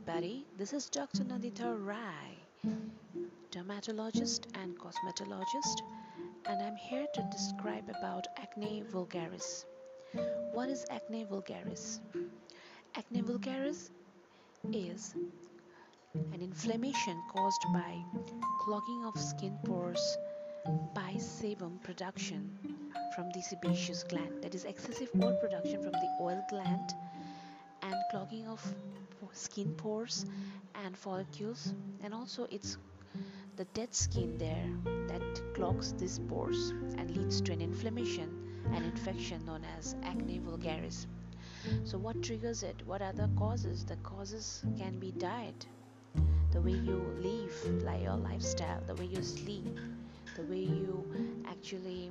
everybody. This is Dr. Nandita Rai, dermatologist and cosmetologist, and I'm here to describe about acne vulgaris. What is acne vulgaris? Acne vulgaris is an inflammation caused by clogging of skin pores by sebum production from the sebaceous gland that is excessive oil production from the oil gland and clogging of skin pores and follicles and also it's the dead skin there that clogs these pores and leads to an inflammation and infection known as acne vulgaris. So what triggers it? What are the causes? The causes can be diet the way you live like your lifestyle the way you sleep the way you actually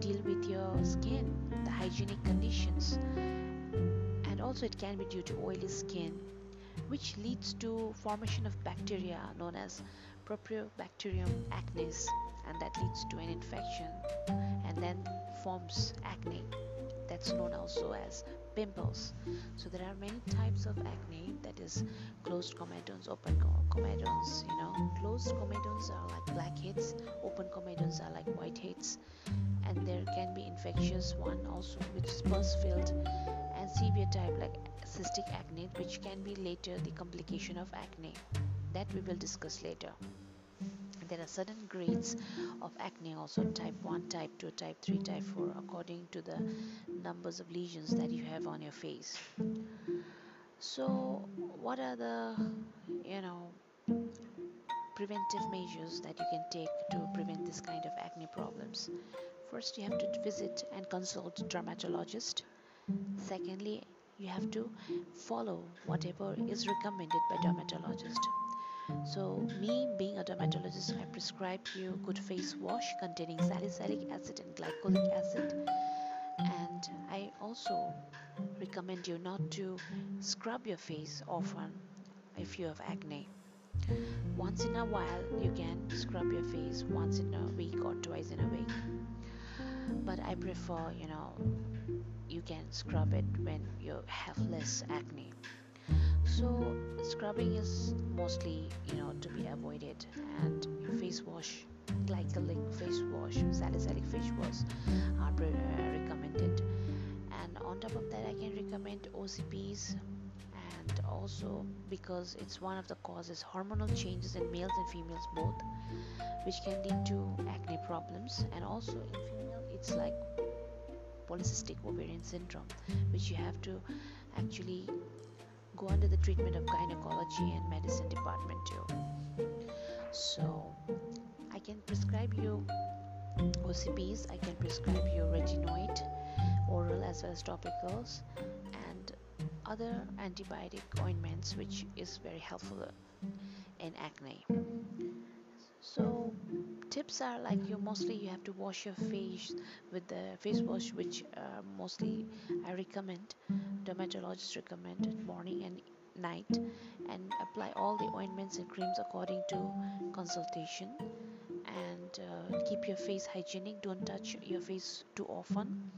deal with your skin the hygienic conditions also it can be due to oily skin which leads to formation of bacteria known as Propionibacterium acnes and that leads to an infection and then forms acne. That's known also as pimples. So there are many types of acne that is closed comedones open comedones you know. Closed comedones are like blackheads open comedones are like whiteheads and there can be infectious one also which is pus filled and severe type like cystic acne which can be later the complication of acne. That we will discuss later. There are certain grades of acne also type 1 type 2 type 3 type 4 according to the numbers of lesions that you have on your face. So what are the you know preventive measures that you can take to prevent this kind of acne problems? First you have to visit and consult dermatologist Secondly, you have to follow whatever is recommended by dermatologist. So me being a dermatologist, I prescribe you good face wash containing salicylic acid and glycolic acid. And I also recommend you not to scrub your face often if you have acne. Once in a while, you can scrub your face once in a week or twice in a week. But I prefer, you know, you can scrub it when you have less acne so scrubbing is mostly you know to be avoided and face wash glycolic face wash salicylic face wash are uh, recommended. And on top of that i can recommend ocps and also because it's one of the causes hormonal changes in males and females both which can lead to acne problems. And also in female it's like polycystic ovarian syndrome which you have to actually go under the treatment of gynecology and medicine department too. So i can prescribe you ocps i can prescribe you retinoid oral as well as topicals and other antibiotic ointments which is very helpful in acne so tips are like you mostly you have to wash your face with the face wash which uh, mostly i recommend dermatologists recommend morning and night and apply all the ointments and creams according to consultation. And uh, keep your face hygienic don't touch your face too often.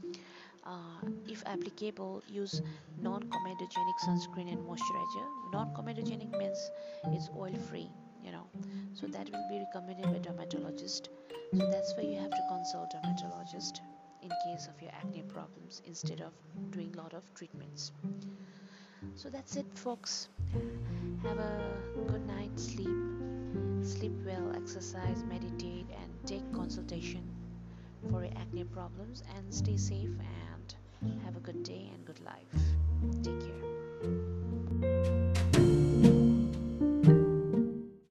Uh, if applicable use non-comedogenic sunscreen and moisturizer. Non-comedogenic means it's oil free you know. So that will be recommended by dermatologist. So that's why you have to consult a dermatologist in case of your acne problems instead of doing a lot of treatments. So that's it folks. Have a good night sleep. Sleep well exercise meditate and take consultation for your acne problems and stay safe and have a good day and good life. Take care